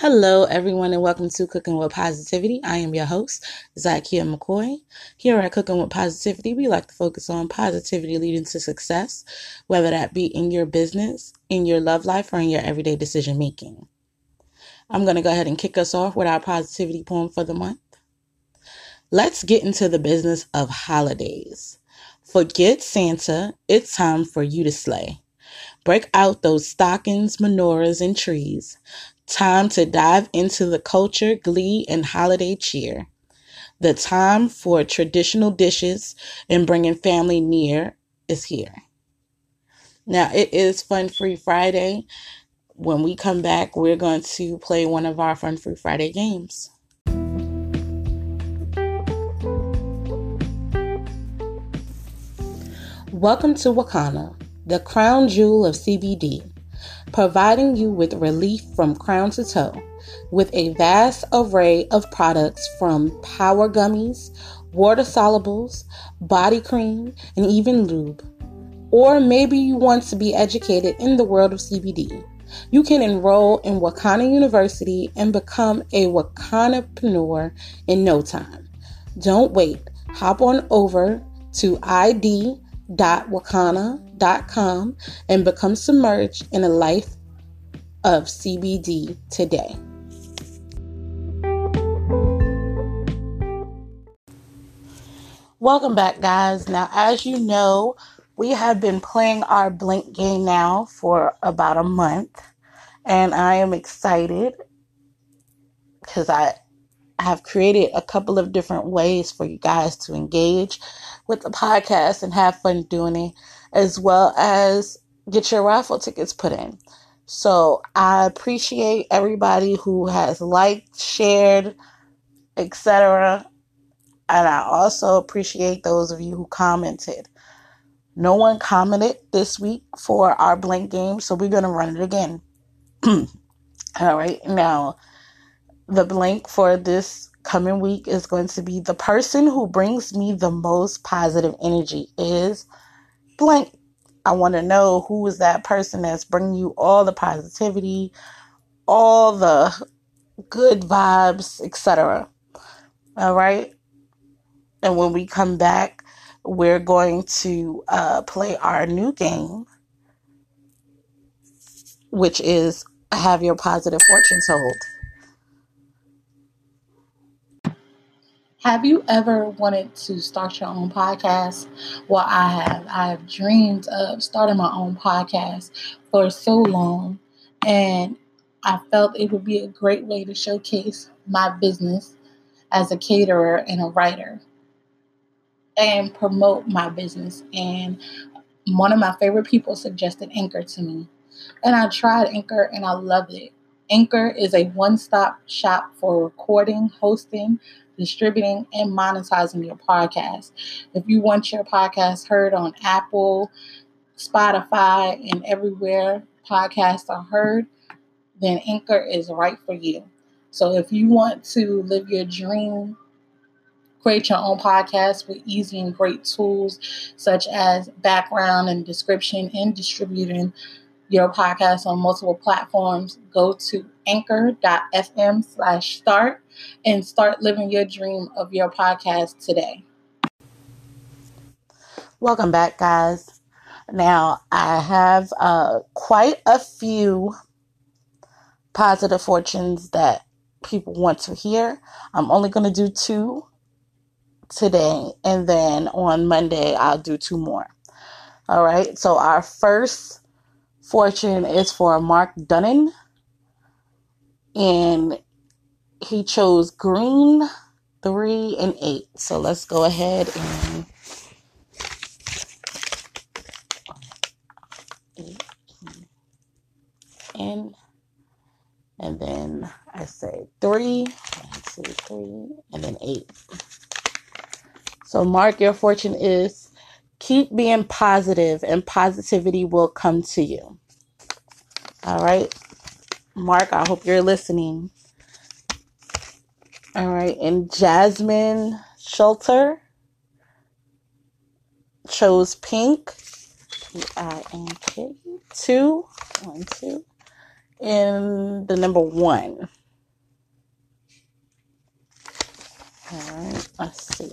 Hello, everyone, and welcome to Cooking with Positivity. I am your host, Zykia McCoy. Here at Cooking with Positivity, we like to focus on positivity leading to success, whether that be in your business, in your love life, or in your everyday decision making. I'm going to go ahead and kick us off with our positivity poem for the month. Let's get into the business of holidays. Forget Santa, it's time for you to slay. Break out those stockings, menorahs, and trees. Time to dive into the culture, glee, and holiday cheer. The time for traditional dishes and bringing family near is here. Now, it is Fun Free Friday. When we come back, we're going to play one of our Fun Free Friday games. Welcome to Wakanna, the crown jewel of CBD providing you with relief from crown to toe with a vast array of products from power gummies, water solubles, body cream, and even lube. Or maybe you want to be educated in the world of CBD. You can enroll in Wakanna University and become a Wakannapreneur in no time. Don't wait. Hop on over to id.wakanna.com com and become submerged in a life of CBD today. Welcome back, guys. Now, as you know, we have been playing our Blank game now for about a month, and I am excited because I have created a couple of different ways for you guys to engage with the podcast and have fun doing it as well as get your raffle tickets put in. So I appreciate everybody who has liked, shared, etc. And I also appreciate those of you who commented. No one commented this week for our blank game, so we're going to run it again. All right, now the blank for this coming week is going to be the person who brings me the most positive energy is blank. I want to know who is that person that's bringing you all the positivity, all the good vibes, etc. All right. And when we come back, we're going to uh, play our new game, which is Have Your Positive Fortune Told. Have you ever wanted to start your own podcast? Well, I have. I have dreamed of starting my own podcast for so long, and I felt it would be a great way to showcase my business as a caterer and a writer and promote my business. And one of my favorite people suggested Anchor to me. And I tried Anchor and I loved it. Anchor is a one stop shop for recording, hosting, distributing, and monetizing your podcast. If you want your podcast heard on Apple, Spotify, and everywhere podcasts are heard, then Anchor is right for you. So if you want to live your dream, create your own podcast with easy and great tools such as background and description and distributing your podcast on multiple platforms, go to anchor.fm slash start and start living your dream of your podcast today. Welcome back, guys. Now, I have uh, quite a few positive fortunes that people want to hear. I'm only going to do two today, and then on Monday, I'll do two more. All right, so our first fortune is for Mark Dunnan, and he chose green, three, and eight. So let's go ahead and in and then I say three, one, two, three, and then eight. So mark your fortune is Keep being positive, and positivity will come to you. All right. Mark, I hope you're listening. All right. And Jasmine Shelter chose pink. P i n k two one two And the number one. All right. Let's see.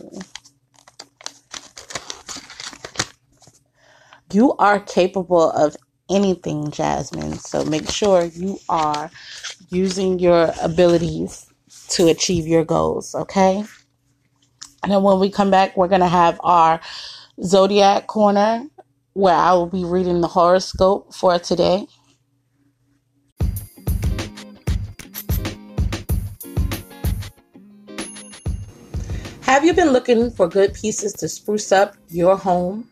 You are capable of anything, Jasmine. So make sure you are using your abilities to achieve your goals, okay? And then when we come back, we're going to have our zodiac corner where I will be reading the horoscope for today. Have you been looking for good pieces to spruce up your home?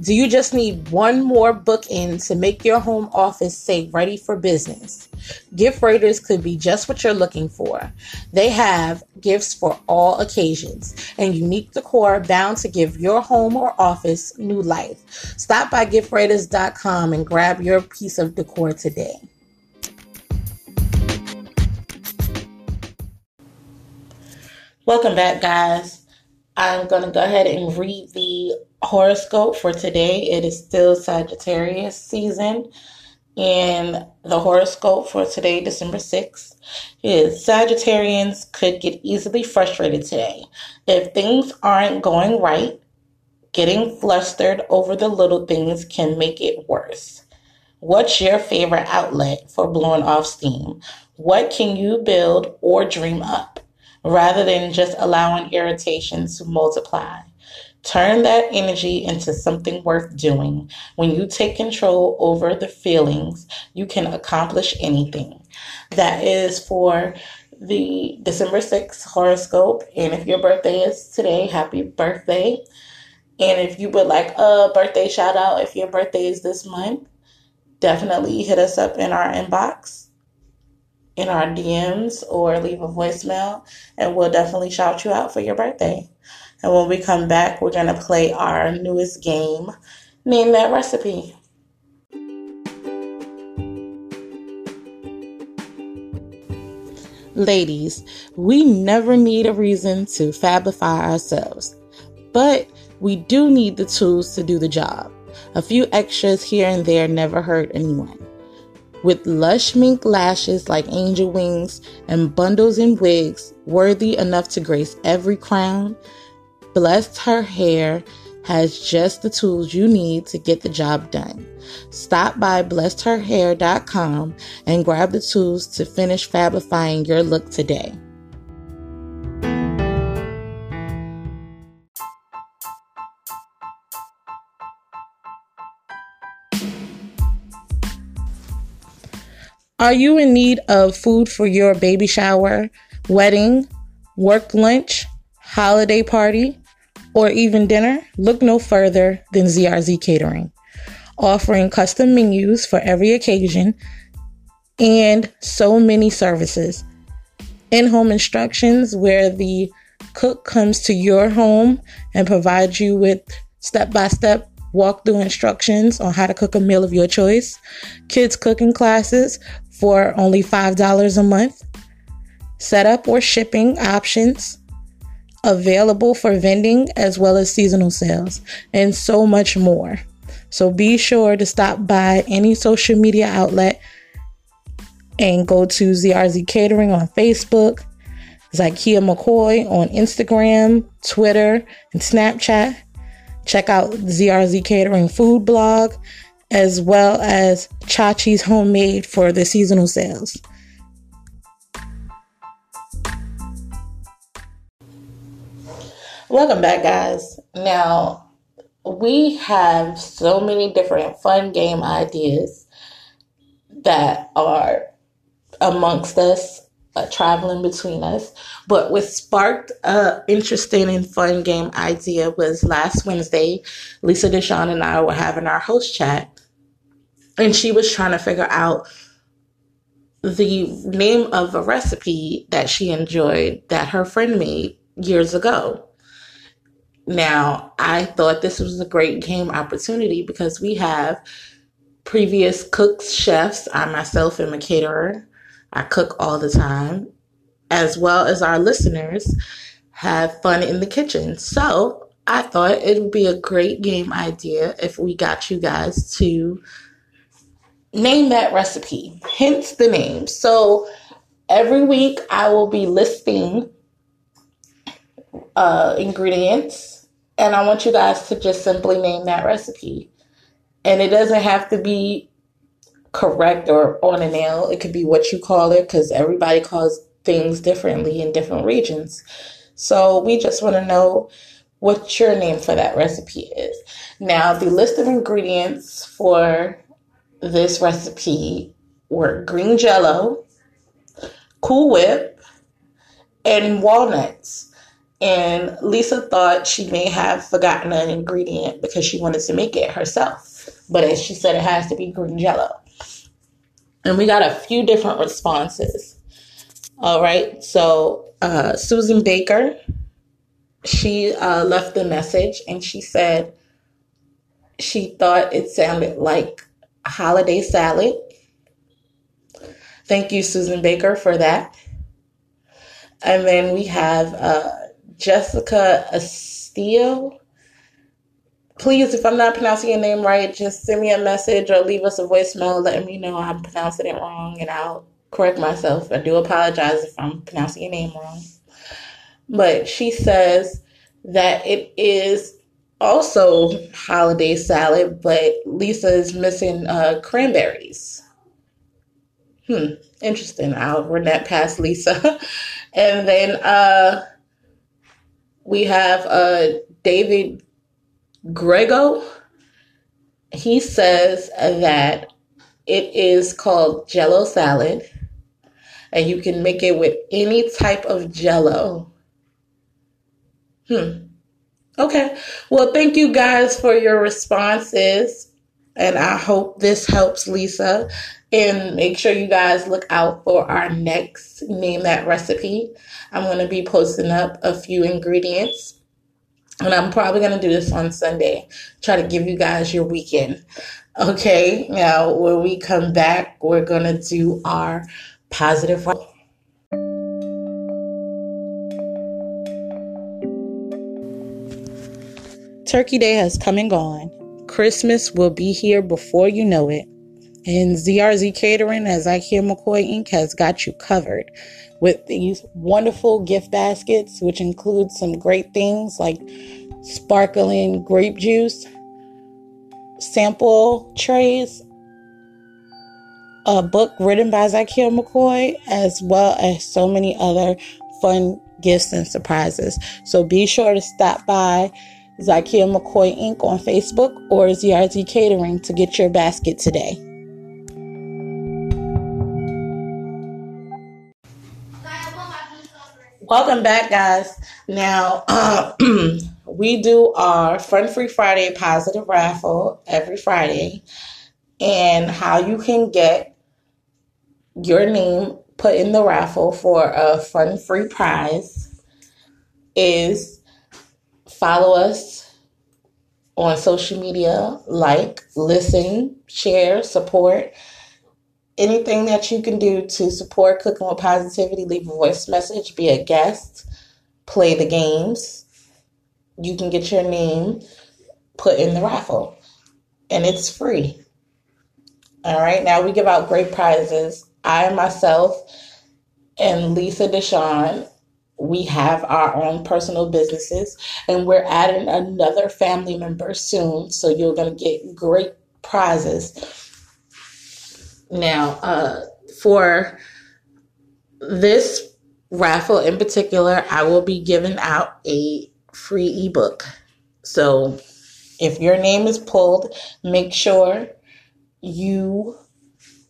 Do you just need one more bookend to make your home office say ready for business? Gift Raiders could be just what you're looking for. They have gifts for all occasions and unique decor bound to give your home or office new life. Stop by giftraiders.com and grab your piece of decor today. Welcome back, guys. I'm going to go ahead and read the horoscope for today. It is still Sagittarius season. And the horoscope for today, December 6th, is Sagittarians could get easily frustrated today. If things aren't going right, getting flustered over the little things can make it worse. What's your favorite outlet for blowing off steam? What can you build or dream up rather than just allowing irritation to multiply? Turn that energy into something worth doing. When you take control over the feelings, you can accomplish anything. That is for the December 6th horoscope. And if your birthday is today, happy birthday. And if you would like a birthday shout out, if your birthday is this month, definitely hit us up in our inbox, in our DMs, or leave a voicemail, and we'll definitely shout you out for your birthday. And when we come back, we're going to play our newest game, Name That Recipe. Ladies, we never need a reason to fabify ourselves, but we do need the tools to do the job. A few extras here and there never hurt anyone. With lush mink lashes like angel wings and bundles and wigs worthy enough to grace every crown, Blessed Her Hair has just the tools you need to get the job done. Stop by blessedherhair.com and grab the tools to finish fabifying your look today. Are you in need of food for your baby shower, wedding, work lunch, holiday party, or even dinner, look no further than ZRZ Catering, offering custom menus for every occasion and so many services. In home instructions, where the cook comes to your home and provides you with step by step walkthrough instructions on how to cook a meal of your choice, kids' cooking classes for only $5 a month, setup or shipping options available for vending as well as seasonal sales, and so much more. So be sure to stop by any social media outlet and go to ZRZ Catering on Facebook, Zykia McCoy on Instagram, Twitter, and Snapchat. Check out ZRZ Catering food blog as well as Chachi's Homemade for the seasonal sales. Welcome back, guys. Now, we have so many different fun game ideas that are amongst us, uh, traveling between us. But what sparked a interesting and fun game idea was last Wednesday, Lisa Deshawn and I were having our host chat, and she was trying to figure out the name of a recipe that she enjoyed that her friend made years ago. Now, I thought this was a great game opportunity because we have previous cooks, chefs. I myself am a caterer. I cook all the time, as well as our listeners have fun in the kitchen. So I thought it would be a great game idea if we got you guys to name that recipe, hence the name. So every week I will be listing uh, ingredients, and I want you guys to just simply name that recipe. And it doesn't have to be correct or on a nail. It could be what you call it because everybody calls things differently in different regions. So we just want to know what your name for that recipe is. Now, the list of ingredients for this recipe were green jello, Cool Whip, and walnuts. And Lisa thought she may have forgotten an ingredient because she wanted to make it herself. But as she said, it has to be green jello. And we got a few different responses. All right. So, uh, Susan Baker, she uh, left the message and she said she thought it sounded like holiday salad. Thank you, Susan Baker, for that. And then we have uh, Jessica Astillo. Please, if I'm not pronouncing your name right, just send me a message or leave us a voicemail letting me know I'm pronouncing it wrong and I'll correct myself. I do apologize if I'm pronouncing your name wrong. But she says that it is also holiday salad, but Lisa is missing uh, cranberries. Hmm, interesting. I'll run that past Lisa. and then uh, we have uh, David Grego. He says that it is called Jello salad, and you can make it with any type of Jello. Hmm. Okay. Well, thank you guys for your responses. And I hope this helps Lisa. And make sure you guys look out for our next Name That Recipe. I'm going to be posting up a few ingredients. And I'm probably going to do this on Sunday. Try to give you guys your weekend. Okay. Now, when we come back, we're going to do our positive. Turkey Day has come and gone. Christmas will be here before you know it. And ZRZ Catering, as I hear McCoy Inc., has got you covered with these wonderful gift baskets, which include some great things like sparkling grape juice, sample trays, a book written by Zykia McCoy, as well as so many other fun gifts and surprises. So be sure to stop by Zykia McCoy Inc. on Facebook or ZRZ Catering to get your basket today. Welcome back, guys. Now, uh, we do our Fun Free Friday positive raffle every Friday, and how you can get your name put in the raffle for a fun free prize is Follow us on social media, like, listen, share, support. Anything that you can do to support Cooking with Positivity, leave a voice message, be a guest, play the games. You can get your name put in the raffle, and it's free. All right, now we give out great prizes. I myself and Lisa Deshawn we have our own personal businesses and we're adding another family member soon so you're going to get great prizes. Now uh, for this raffle in particular i will be giving out a free ebook. So if your name is pulled make sure you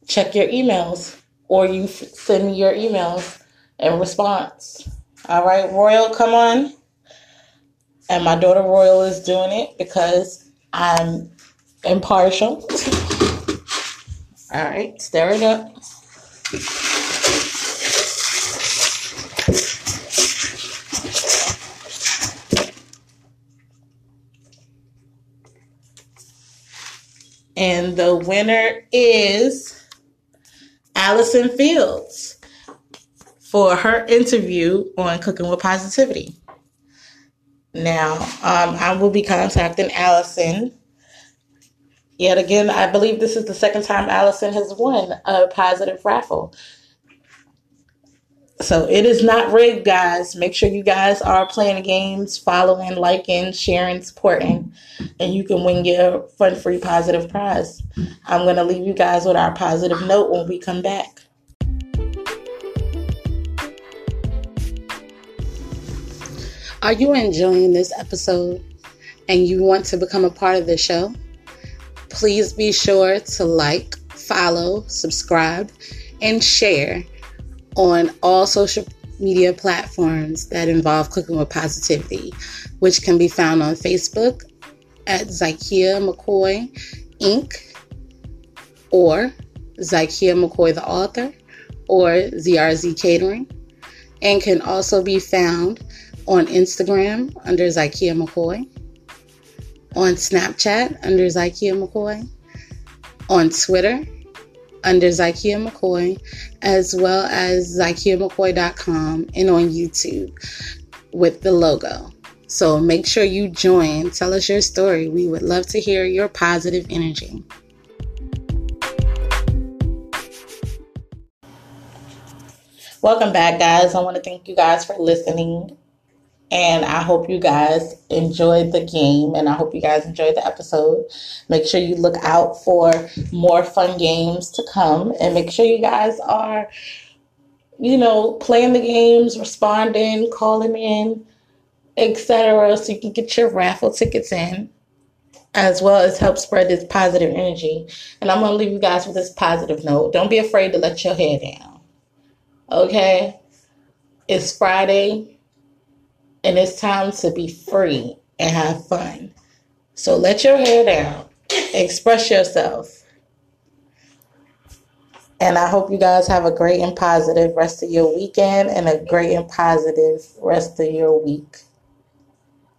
check your emails or you send me your emails in response all right, Royal, come on. And my daughter Royal is doing it because I'm impartial. All right, stir it up. And the winner is Allison Fields for her interview on Cooking with Positivity. Now, um, I will be contacting Allison. Yet again, I believe this is the second time Allison has won a positive raffle. So it is not rigged, guys. Make sure you guys are playing games, following, liking, sharing, supporting, and you can win your fun free positive prize. I'm going to leave you guys with our positive note when we come back. Are you enjoying this episode and you want to become a part of the show? Please be sure to like, follow, subscribe, and share on all social media platforms that involve cooking with positivity, which can be found on Facebook at Zykia McCoy Inc. or Zykia McCoy the author or ZRZ Catering, and can also be found on Instagram under Zykia McCoy, on Snapchat under Zykia McCoy, on Twitter under Zykia McCoy, as well as ZykiaMcCoy.com and on YouTube with the logo. So make sure you join. Tell us your story. We would love to hear your positive energy. Welcome back, guys. I want to thank you guys for listening. And I hope you guys enjoyed the game and I hope you guys enjoyed the episode. Make sure you look out for more fun games to come and make sure you guys are, you know, playing the games, responding, calling in, etc. so you can get your raffle tickets in as well as help spread this positive energy. And I'm going to leave you guys with this positive note. Don't be afraid to let your hair down. Okay? It's Friday and it's time to be free and have fun. So let your hair down, express yourself. And I hope you guys have a great and positive rest of your weekend and a great and positive rest of your week.